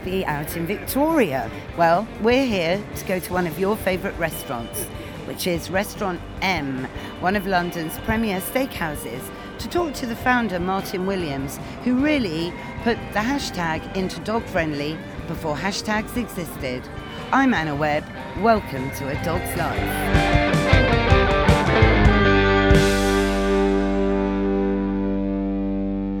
to be out in Victoria? Well, we're here to go to one of your favourite restaurants, which is Restaurant M, one of London's premier steakhouses, to talk to the founder, Martin Williams, who really put the hashtag into dog friendly before hashtags existed. I'm Anna Webb. Welcome to A Dog's Life.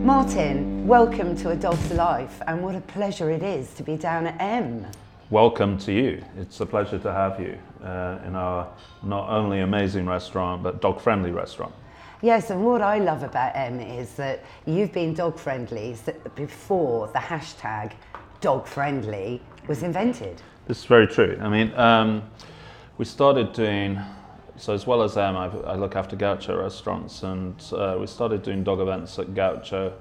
Martin, welcome to A Dog's Life, and what a pleasure it is to be down at M. Welcome to you. It's a pleasure to have you uh, in our not only amazing restaurant but dog friendly restaurant. Yes, and what I love about M is that you've been dog friendly before the hashtag dog friendly was invented. This is very true. I mean, um, we started doing, so as well as M, I, I look after Gaucho restaurants, and uh, we started doing dog events at Gaucho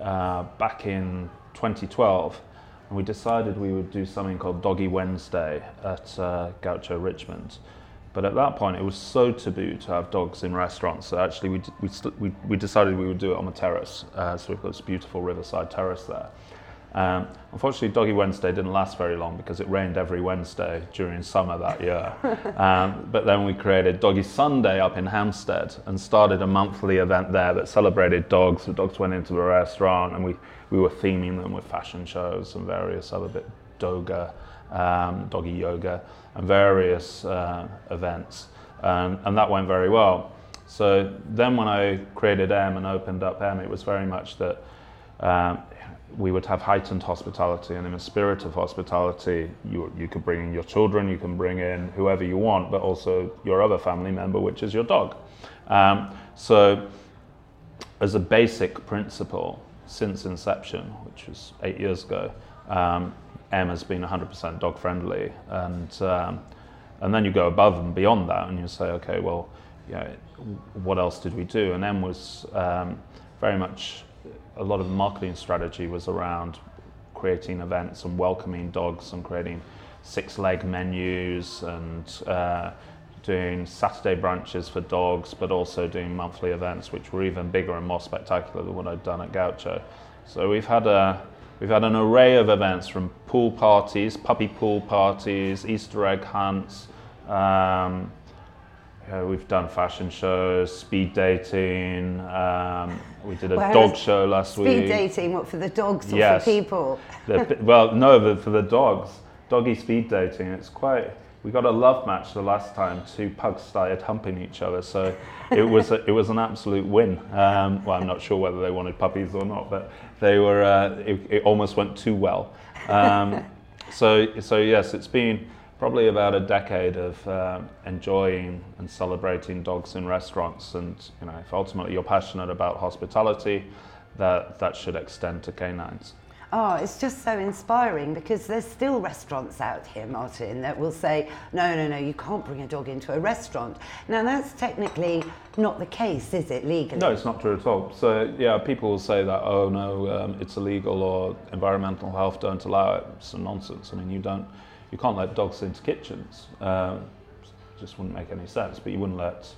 uh, back in 2012. And we decided we would do something called Doggy Wednesday at uh, Gaucho Richmond. But at that point, it was so taboo to have dogs in restaurants. So actually, we, we, we, we decided we would do it on the terrace. Uh, so we've got this beautiful riverside terrace there. Um, unfortunately, Doggy Wednesday didn't last very long because it rained every Wednesday during summer that year. um, but then we created Doggy Sunday up in Hampstead and started a monthly event there that celebrated dogs. The dogs went into the restaurant and we, we were theming them with fashion shows and various other bit doga, um, doggy yoga, and various uh, events. Um, and that went very well. So then when I created M and opened up M, it was very much that um, we would have heightened hospitality, and in the spirit of hospitality, you, you could bring in your children, you can bring in whoever you want, but also your other family member, which is your dog. Um, so, as a basic principle, since inception, which was eight years ago, um, M has been 100% dog friendly, and um, and then you go above and beyond that, and you say, okay, well, you know, what else did we do? And M was um, very much a lot of marketing strategy was around creating events and welcoming dogs and creating six leg menus and uh, doing Saturday brunches for dogs, but also doing monthly events, which were even bigger and more spectacular than what I'd done at Gaucho. So we've had a we've had an array of events from pool parties, puppy pool parties, Easter egg hunts. Um, we've done fashion shows, speed dating. Um, we did a Whereas dog show last Speed week. Speed dating, what for the dogs or Yes. for people? The, well, no, but for the dogs, doggy speed dating. It's quite. We got a love match the last time. Two pugs started humping each other, so it was a, it was an absolute win. Um, well, I'm not sure whether they wanted puppies or not, but they were. Uh, it, it almost went too well. Um, so so yes, it's been probably about a decade of um enjoying and celebrating dogs in restaurants, and you know, if ultimately you're passionate about hospitality, that that should extend to canines. Oh, it's just so inspiring because there's still restaurants out here, Martin, that will say, no, no, no, you can't bring a dog into a restaurant. Now, that's technically not the case, is it, legally? No, it's not true at all. So yeah, people will say that oh no, um, it's illegal or environmental health don't allow it. It's some nonsense. I mean, you don't, you can't let dogs into kitchens. Um, it just wouldn't make any sense. But you wouldn't let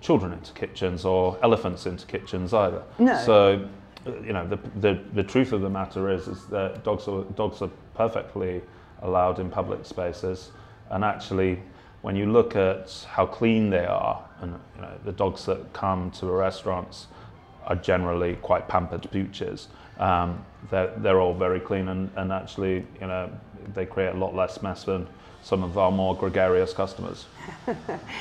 children into kitchens or elephants into kitchens either. No. So you know the, the the truth of the matter is is that dogs are dogs are perfectly allowed in public spaces, and actually when you look at how clean they are, and you know, the dogs that come to the restaurants are generally quite pampered pooches. Um, they're, they're all very clean and, and actually, you know, they create a lot less mess than some of our more gregarious customers.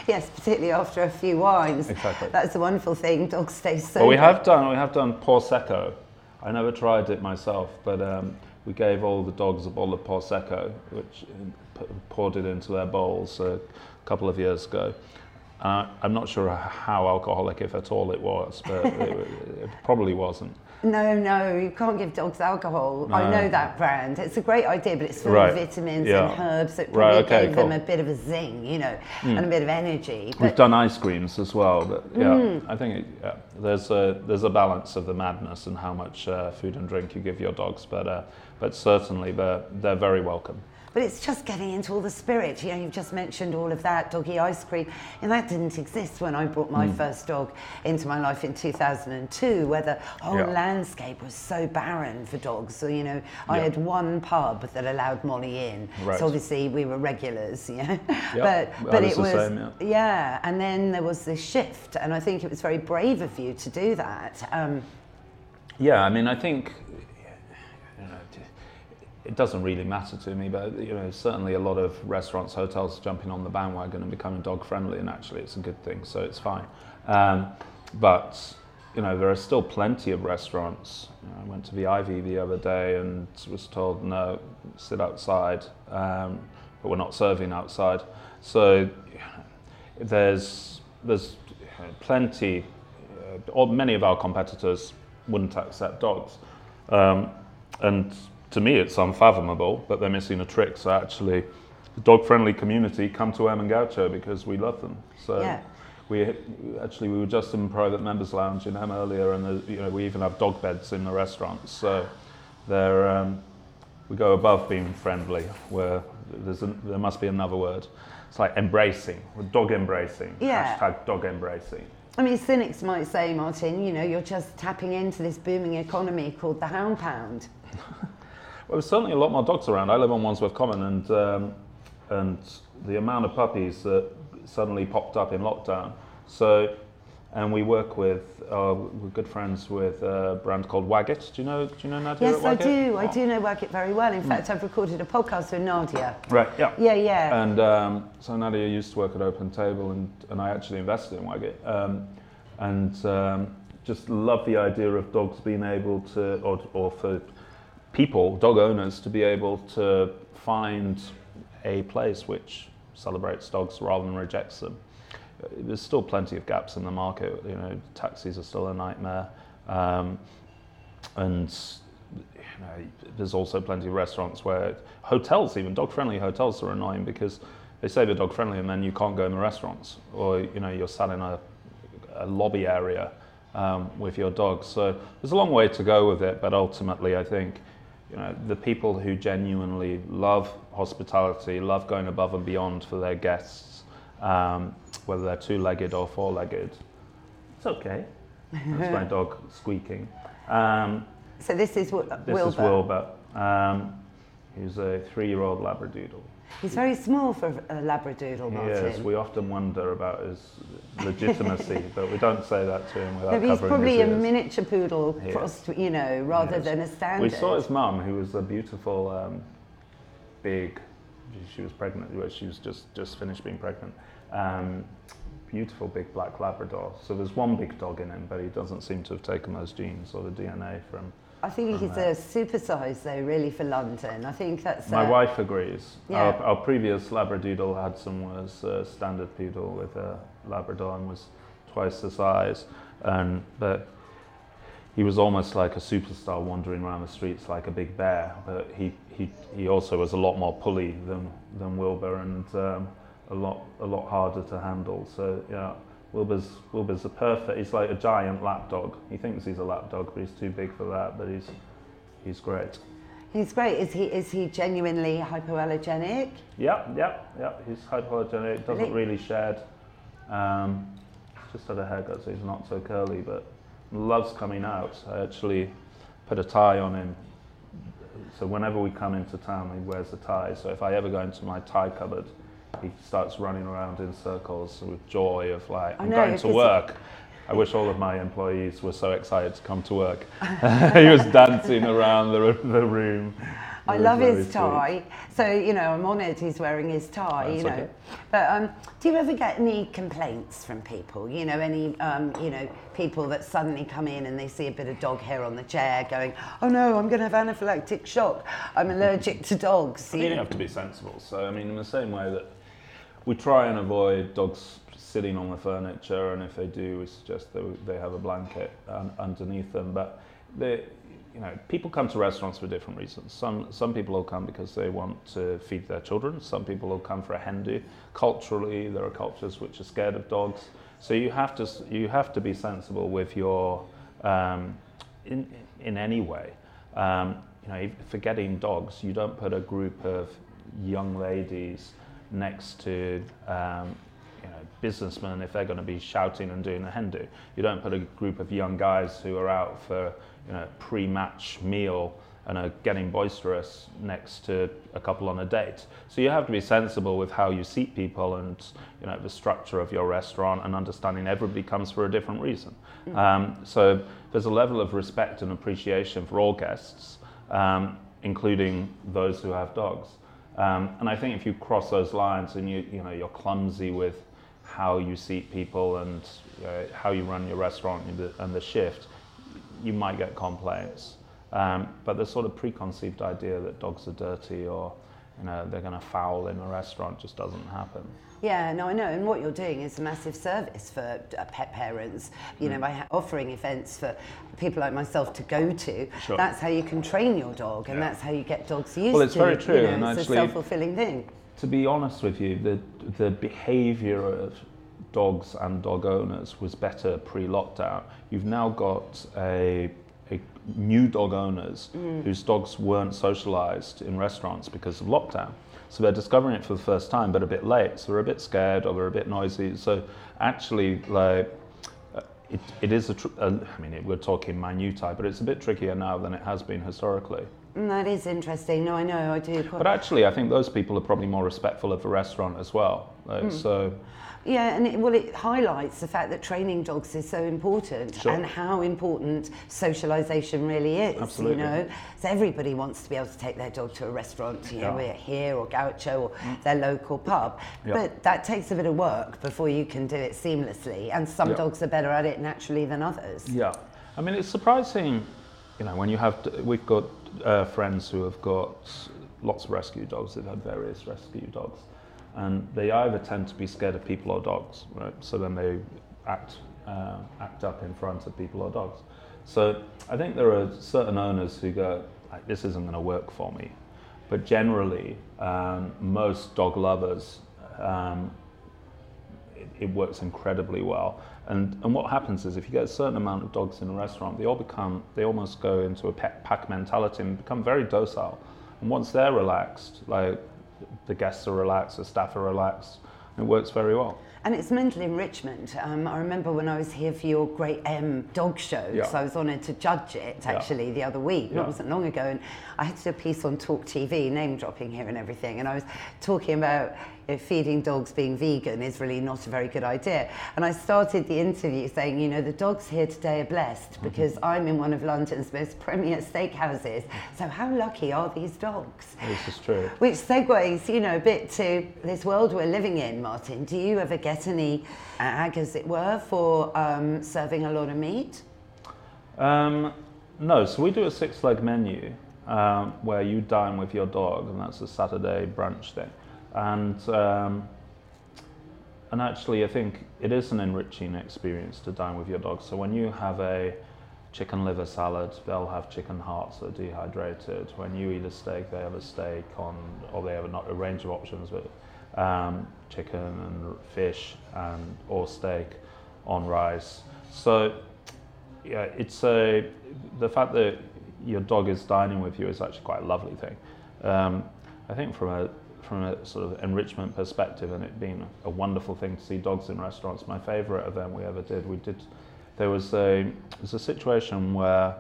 Yes, particularly after a few wines. Exactly. That's the wonderful thing, dogs stay so. But we have done we have done prosecco. I never tried it myself, but um, we gave all the dogs a bottle of prosecco, which uh, poured it into their bowls a couple of years ago. Uh, I'm not sure how alcoholic, if at all, it was, but it, it probably wasn't. No, no, you can't give dogs alcohol. I know that brand. It's a great idea, but it's full Right. of vitamins Yeah. and herbs that Right, probably okay, gave cool. Them a bit of a zing, you know, and a bit of energy. We've done ice creams as well. But yeah, I think it, yeah, there's a there's a balance of the madness and how much uh, food and drink you give your dogs, but uh, but certainly they're they're very welcome. But it's just getting into all the spirit. You know, you've just mentioned all of that doggy ice cream, and that didn't exist when I brought my mm. first dog into my life in 2002, where the whole yeah. landscape was so barren for dogs. So you know, I yeah. had one pub that allowed Molly in, right. so obviously we were regulars. Yeah, but but it was same, yeah. and then there was this shift, and I think it was very brave of you to do that. Um, yeah, I mean, I think it doesn't really matter to me, but you know, certainly a lot of restaurants, hotels jumping on the bandwagon and becoming dog friendly, and actually it's a good thing, so it's fine. Um, but you know, there are still plenty of restaurants. You know, I went to the Ivy the other day and was told no, sit outside, um, but we're not serving outside. So there's there's plenty, uh, or many of our competitors wouldn't accept dogs, um, and to me it's unfathomable, that they're missing a trick. So actually, the dog-friendly community come to M and Gaucho because we love them. So yeah. we actually we were just in private members lounge in M earlier, and the, you know we even have dog beds in the restaurants. So they're um, we go above being friendly, where there's a, there must be another word. It's like embracing, dog embracing. Yeah. Hashtag dog embracing. I mean, cynics might say, Martin, you know, you're just tapping into this booming economy called the hound pound. Well, there's certainly a lot more dogs around. I live on Wandsworth Common, and um, and the amount of puppies that suddenly popped up in lockdown. So, and we work with, uh, we're good friends with a brand called Waggit. Do you know? Do you know Nadia? Yes, I do. I do know Waggit very well. In mm. fact, I've recorded a podcast with Nadia. Right. Yeah. Yeah, yeah. And um, so Nadia used to work at Open Table, and and I actually invested in Waggit, um, and um, just love the idea of dogs being able to, or or for people, dog owners, to be able to find a place which celebrates dogs rather than rejects them. There's still plenty of gaps in the market. You know, taxis are still a nightmare, um, and you know, there's also plenty of restaurants where hotels, even dog-friendly hotels, are annoying because they say they're dog-friendly and then you can't go in the restaurants, or you know, you're sat in a, a lobby area um, with your dog. So there's a long way to go with it, but ultimately, I think you know, the people who genuinely love hospitality, love going above and beyond for their guests, um, whether they're two-legged or four-legged. It's okay. That's my dog squeaking. Um, so this is what this Wilbur. is Wilbur. Um, he's a three-year-old Labradoodle. He's very small for a Labradoodle, Martin. Yes, we often wonder about his legitimacy, but we don't say that to him without no, He's probably a miniature poodle, crossed, you know, rather than a standard. We saw his mum, who was a beautiful, um, big. She was pregnant. Well, She was just just finished being pregnant. Um, beautiful big black Labrador. So there's one big dog in him, but he doesn't seem to have taken those genes or the DNA from I think he's a super size though, really, for London. I think that's. My uh, wife agrees. Yeah. Our, our, previous Labradoodle had some was a standard poodle with a Labrador and was twice the size, and but he was almost like a superstar wandering around the streets like a big bear. But he he, he also was a lot more pulley than than Wilbur and um, a lot a lot harder to handle. So yeah. Wilbur's, Wilbur's a perfect, he's like a giant lapdog. He thinks he's a lapdog, but he's too big for that, but he's, he's great. He's great. Is he, is he genuinely hypoallergenic? Yeah, yeah, yeah. He's hypoallergenic, doesn't really, really shed. Um, just had a haircut, so he's not so curly, but loves coming out. I actually put a tie on him. So whenever we come into town, he wears a tie. So if I ever go into my tie cupboard, he starts running around in circles with joy of like, I'm know, going to work. I wish all of my employees were so excited to come to work. he was dancing around the, the room. I love his tie. Sweet. So, you know, I'm honoured he's wearing his tie, That's you know. Okay. But um, do you ever get any complaints from people? You know, any, um, you know, people that suddenly come in and they see a bit of dog hair on the chair going, oh no, I'm going to have anaphylactic shock. I'm allergic to dogs. I think you, you have to be sensible. So, I mean, in the same way that we try and avoid dogs sitting on the furniture, and if they do, we suggest that they have a blanket un- underneath them. But you know, people come to restaurants for different reasons. Some some people will come because they want to feed their children. Some people will come for a hen do. Culturally, there are cultures which are scared of dogs. So you have to you have to be sensible with your um, in in any way. Um, you know, forgetting dogs, you don't put a group of young ladies next to um, you know, businessmen if they're going to be shouting and doing hen do. You don't put a group of young guys who are out for you know, pre-match meal and are getting boisterous next to a couple on a date. So you have to be sensible with how you seat people and you know the structure of your restaurant and understanding everybody comes for a different reason. Mm. Um, so there's a level of respect and appreciation for all guests, um, including those who have dogs. Um, and I think if you cross those lines and you you know you're clumsy with how you seat people and uh, how you run your restaurant and the, and the shift, you might get complaints. Um, but the sort of preconceived idea that dogs are dirty or you know they're going to foul in a restaurant just doesn't happen. Yeah, no, I know. And what you're doing is a massive service for uh, pet parents. You mm. know, by offering events for people like myself to go to. Sure. That's how you can train your dog, and yeah. that's how you get dogs used to. Well, it's to, very true, you know, and it's actually, a self-fulfilling thing. To be honest with you, the the behaviour of dogs and dog owners was better pre-lockdown. You've now got a new dog owners mm. whose dogs weren't socialized in restaurants because of lockdown. So they're discovering it for the first time, but a bit late. So they're a bit scared or they're a bit noisy. So actually, like, it, it is a, tr- I mean, it, we're talking minutiae, but it's a bit trickier now than it has been historically. Mm, that is interesting. No, I know, I do. But actually, I think those people are probably more respectful of the restaurant as well. Like, mm. So yeah, and it, well, it highlights the fact that training dogs is so important sure. and how important socialisation really is. Absolutely. You know, so everybody wants to be able to take their dog to a restaurant, you know, yeah. here or Gaucho or mm. their local pub. Yep. But that takes a bit of work before you can do it seamlessly. And some yep. dogs are better at it naturally than others. Yeah, I mean, it's surprising, you know, when you have, we've got uh, friends who have got lots of rescue dogs, they've had various rescue dogs and they either tend to be scared of people or dogs, right? So then they act uh, act up in front of people or dogs. So I think there are certain owners who go, like, "This isn't going to work for me," but generally, um, most dog lovers. Um, it, works incredibly well. And, and what happens is if you get a certain amount of dogs in a restaurant, they all become, they almost go into a pet pack mentality and become very docile. And once they're relaxed, like the guests are relaxed, the staff are relaxed. It works very well. And it's mental enrichment. Um, I remember when I was here for your Great M dog show, yeah. so I was honoured to judge it actually yeah. the other week. Yeah. It wasn't long ago, and I had to do a piece on Talk TV, name dropping here and everything, and I was talking about you know, feeding dogs being vegan is really not a very good idea. And I started the interview saying, you know, the dogs here today are blessed mm-hmm. because mm-hmm. I'm in one of London's most premier steakhouses. So how lucky are these dogs? This is true. Which segues, you know, a bit to this world we're living in, Martin. Do you ever get any ag, as it were, for um, serving a lot of meat? Um, no, so we do a six-leg menu um, where you dine with your dog, and that's a Saturday brunch thing and um, and actually, I think it is an enriching experience to dine with your dog. So when you have a chicken liver salad, they'll have chicken hearts that are dehydrated. When you eat a steak, they have a steak on, or they have a, a range of options with um, chicken and fish and or steak on rice. So yeah, it's a the fact that your dog is dining with you is actually quite a lovely thing. Um, I think from a from a sort of enrichment perspective and it being a wonderful thing to see dogs in restaurants. My favourite event we ever did, we did, there was a, there was a situation where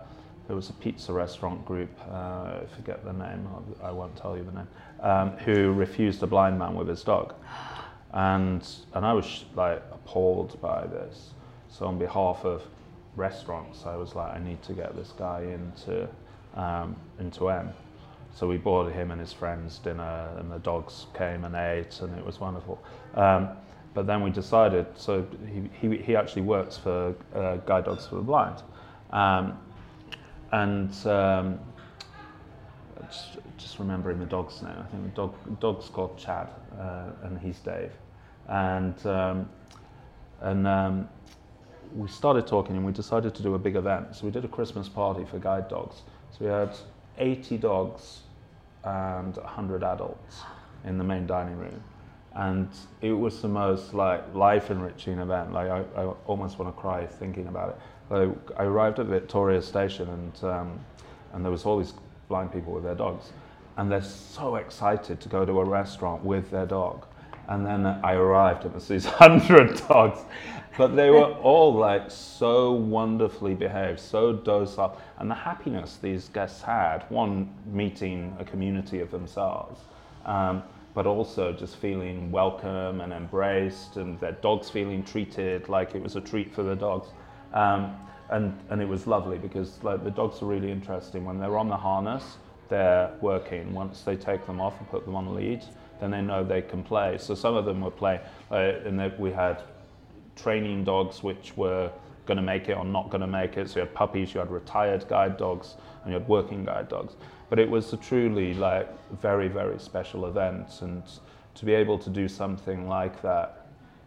there was a pizza restaurant group, uh, I forget the name, I won't tell you the name, um, who refused a blind man with his dog. And, and I was like appalled by this. So on behalf of restaurants, I was like, I need to get this guy into, um, into M. So we bought him and his friends dinner, and the dogs came and ate, and it was wonderful. Um, but then we decided, so he, he, he actually works for uh, Guide Dogs for the Blind. Um, and um, just, just, remembering the dog's name, I think the dog, dog's called Chad, uh, and he's Dave. And, um, and um, we started talking and we decided to do a big event. So we did a Christmas party for guide dogs. So we had 80 dogs and 100 adults in the main dining room. And it was the most like life enriching event. Like I, I almost want to cry thinking about it. I arrived at Victoria Station and um, and there was all these blind people with their dogs. and they're so excited to go to a restaurant with their dog. And then I arrived and there was these hundred dogs, but they were all like so wonderfully behaved, so docile, and the happiness these guests had, one meeting a community of themselves, um, but also just feeling welcome and embraced, and their dogs feeling treated like it was a treat for the dogs. Um, and, and it was lovely because like the dogs are really interesting. When they're on the harness they're working. Once they take them off and put them on the leads then they know they can play so some of them were playing uh, and they, we had training dogs which were going to make it or not going to make it so you had puppies you had retired guide dogs and you had working guide dogs but it was a truly like very very special event and to be able to do something like that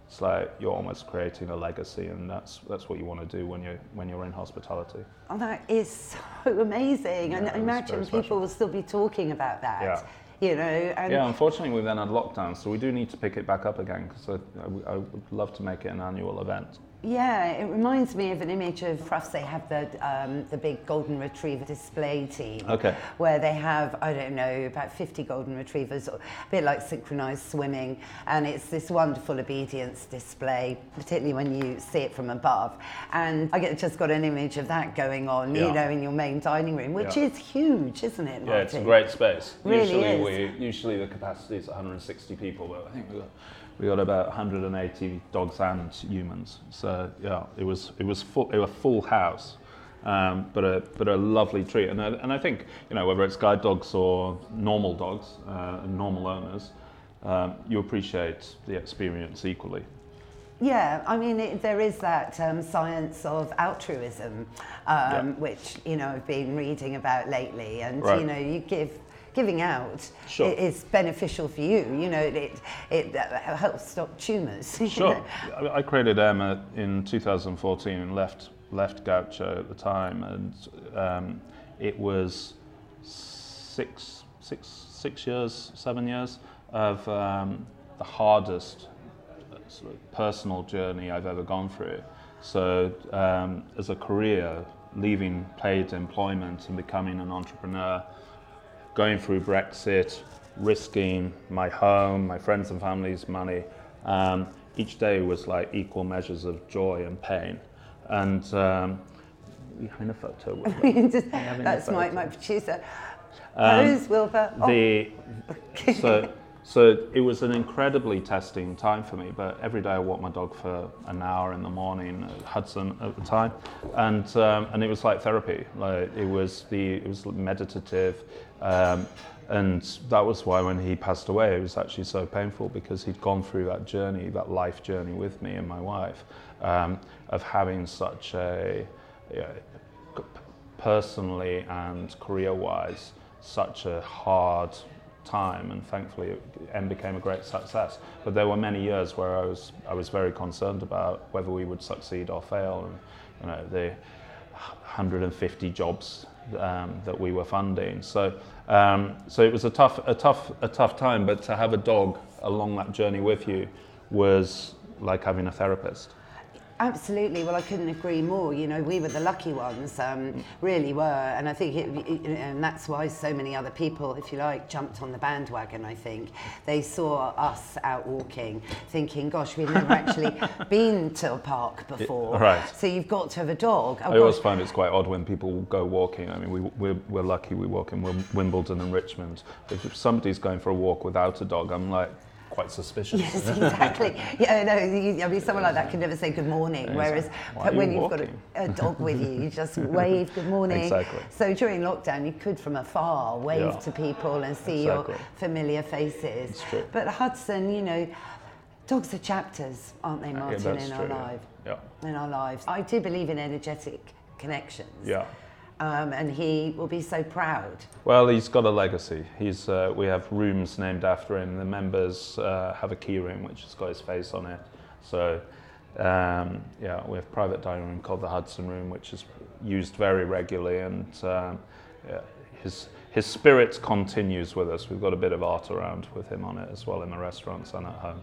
it's like you're almost creating a legacy, and that's that's what you want to do when you're when you're in hospitality. Oh, that is so amazing, yeah, and I imagine people will still be talking about that. Yeah. You know, and yeah. Unfortunately, we've then had lockdown, so we do need to pick it back up again because I, I would love to make it an annual event. Yeah, it reminds me of an image of Crufts. They have the um, the big golden retriever display team, okay. where they have I don't know about 50 golden retrievers, a bit like synchronized swimming, and it's this wonderful obedience display, particularly when you see it from above. And I get, just got an image of that going on, Yeah. you know, in your main dining room, which Yeah. is huge, isn't it? Yeah, it's a great space. Really usually, is. we usually the capacity is 160 people, but I think we've got we got about 180 dogs and humans. So yeah, it was it was full, it was a full house. Um, but a but a lovely treat, and I, and I think you know whether it's guide dogs or normal dogs uh, and normal owners, um, you appreciate the experience equally. Yeah, I mean, it, there is that um, science of altruism, um, which you know I've been reading about lately, and Right. you know, you give giving out Sure. is beneficial for you. You know, it it uh, helps stop tumours. Sure. know. I I created M in 2014 and left left Gaucho at the time, and um, it was six six six years, seven years of um, the hardest uh, sort of personal journey I've ever gone through. So um, as a career, leaving paid employment and becoming an entrepreneur going through Brexit, risking my home, my friends and family's money. Um, each day was like equal measures of joy and pain. And um, we're a photo with. Just- having a that's my, photo. my producer. Um, Pose, Wilbur. Oh, The, so, so it was an incredibly testing time for me, but every day I walked my dog for an hour in the morning Hudson at the time. And, um, and it was like therapy. Like it was the, it was meditative. Um, and that was why when he passed away, it was actually so painful because he'd gone through that journey, that life journey with me and my wife, um, of having such a, yeah, personally and career-wise, such a hard time, and thankfully it M became a great success. But there were many years where I was I was very concerned about whether we would succeed or fail, and you know the 150 jobs um, that we were funding. So um, so it was a tough a tough a tough time. But to have a dog along that journey with you was like having a therapist. Absolutely. Well, I couldn't agree more. You know, we were the lucky ones, um, really were, and I think, it, it, and that's why so many other people, if you like, jumped on the bandwagon. I think they saw us out walking, thinking, "Gosh, we've never actually been to a park before." right. So you've got to have a dog. Oh, I always find it's quite odd when people go walking. I mean, we, we're, we're lucky we walk in Wimbledon and Richmond. If somebody's going for a walk without a dog, I'm like quite suspicious. Yes, exactly. Yeah, no, you, I mean, someone like that can never say good morning, whereas Why when you you've got a, a dog with you, you just wave good morning. Exactly. So during lockdown, you could from afar wave Yeah. to people and see Exactly. your familiar faces. It's true. But Hudson, you know, dogs are chapters, aren't they, Martin, that's in true, our yeah. life? Yeah. In our lives. I do believe in energetic connections. Yeah. Um, and he will be so proud. Well, he's got a legacy. He's, uh, we have rooms named after him. The members uh, have a key room which has got his face on it. So, um, yeah, we have a private dining room called the Hudson Room, which is used very regularly, and um, yeah, his his spirit continues with us. We've got a bit of art around with him on it as well in the restaurants and at home.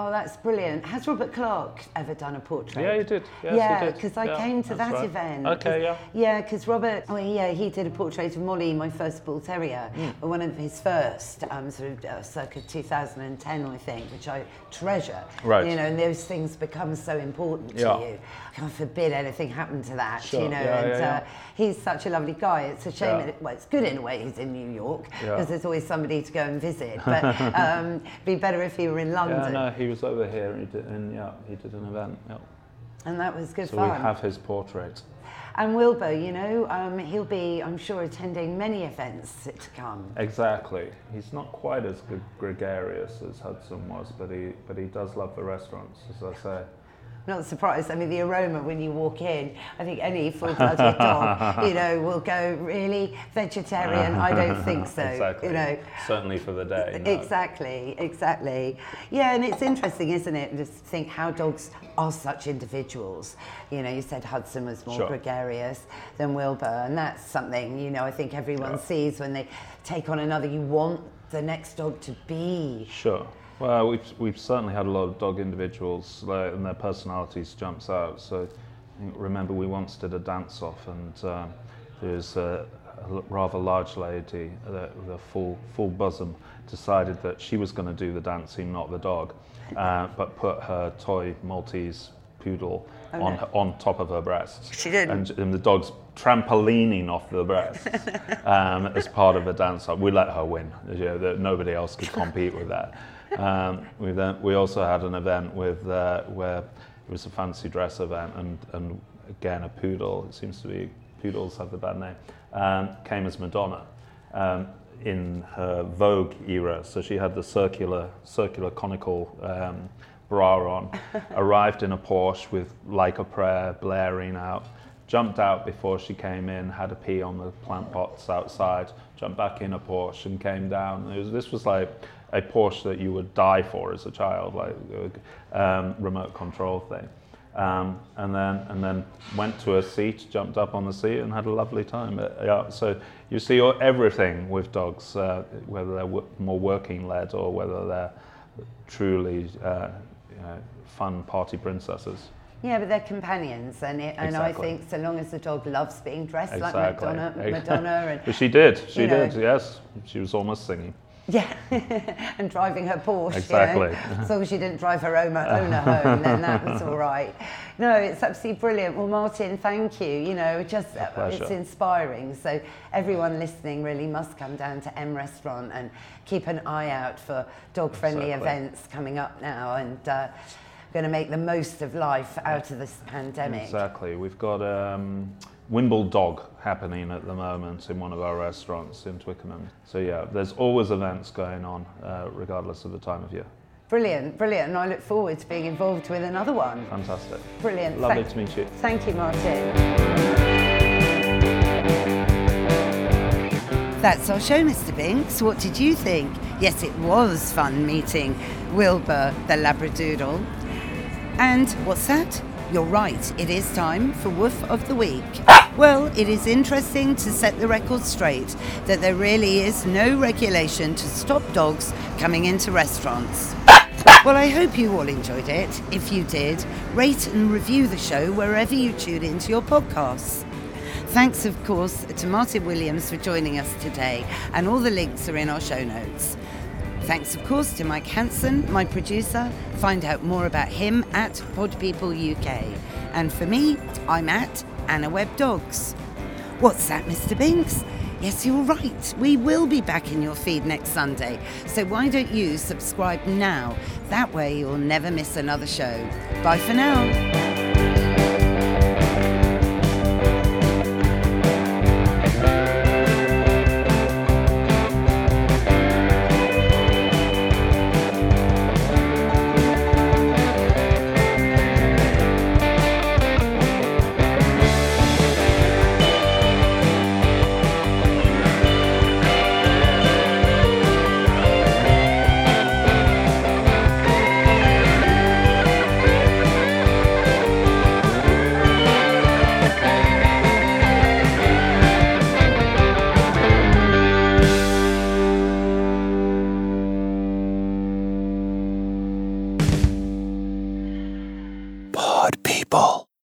Oh, that's brilliant. Has Robert Clark ever done a portrait? Yeah, he did. Yes, yeah, because I Yeah, came to that right. event. Okay, yeah. Yeah, because Robert, oh yeah, he did a portrait of Molly, my first bull terrier, Hmm. one of his first, um, sort of uh, circa 2010, I think, which I treasure. Right. You know, and those things become so important Yeah. to you. God forbid anything happened to that, Sure, you know. yeah, and. Uh, he's such a lovely guy. It's a shame. That, well, it's good in a way he's in New York because there's always somebody to go and visit. But um, be better if he were in London. No, he was over here and he did, and yeah, he did an event. Yeah. And that was good So fun. So we have his portrait. And Wilbur, you know, um, he'll be, I'm sure, attending many events to come. Exactly. He's not quite as gregarious as Hudson was, but he but he does love the restaurants, as I say. Not surprised. I mean, the aroma when you walk in, I think any full-blooded dog, you know, will go, really? Vegetarian? I don't think so. exactly. You know, Certainly for the day. no. Exactly, exactly. Yeah, and it's interesting, isn't it, just to think how dogs are such individuals. You know, you said Hudson was more Sure. gregarious than Wilbur, and that's something, you know, I think everyone Yeah. sees when they take on another. You want the next dog to be. Sure. Well, we've, we've certainly had a lot of dog individuals uh, and their personalities jumps out. So remember we once did a dance off and um, there's a, rather large lady uh, with a full, full bosom decided that she was going to do the dancing, not the dog, uh, but put her toy Maltese poodle Oh, on, no. her, on top of her breasts. She didn't? And, and the dog's trampolining off the breasts um, as part of a dance. off. We let her win. You know, that nobody else could compete with that. Um, we then we also had an event with uh, where it was a fancy dress event, and and again a poodle. It seems to be poodles have the bad name. Um, came as Madonna. Um, in her Vogue era, so she had the circular, circular conical um, bra on, arrived in a Porsche with like a prayer blaring out, jumped out before she came in, had a pee on the plant pots outside, jumped back in a Porsche and came down. It was, this was like a Porsche that you would die for as a child, like um, remote control thing. Um, and then and then went to a seat, jumped up on the seat, and had a lovely time. Uh, yeah, so you see everything with dogs, uh, whether they're w- more working led or whether they're truly uh, you know, fun party princesses. Yeah, but they're companions, and it, and Exactly. I think so long as the dog loves being dressed Exactly. like Madonna, Madonna, and But she did. She you know. did. Yes, she was almost singing. Yeah, and driving her Porsche. Exactly. You know? As long as she didn't drive her owner, owner home, then that was all right. No, it's absolutely brilliant. Well, Martin, thank you. You know, just it's inspiring. So everyone listening really must come down to M Restaurant and keep an eye out for dog-friendly Exactly. events coming up now, and. Uh, Going to make the most of life out of this pandemic. Exactly. We've got um, Wimble Dog happening at the moment in one of our restaurants in Twickenham. So yeah, there's always events going on, uh, regardless of the time of year. Brilliant, brilliant. And I look forward to being involved with another one. Fantastic. Brilliant. Lovely Thank- to meet you. Thank you, Martin. That's our show, Mr. Binks. What did you think? Yes, it was fun meeting Wilbur the Labradoodle. And what's that? You're right, it is time for Woof of the Week. Well, it is interesting to set the record straight that there really is no regulation to stop dogs coming into restaurants. Well, I hope you all enjoyed it. If you did, rate and review the show wherever you tune into your podcasts. Thanks, of course, to Martin Williams for joining us today, and all the links are in our show notes. Thanks, of course, to Mike Hansen, my producer. Find out more about him at Pod People UK. And for me, I'm at Anna Webb Dogs. What's that, Mr. Binks? Yes, you're right. We will be back in your feed next Sunday. So why don't you subscribe now? That way you'll never miss another show. Bye for now.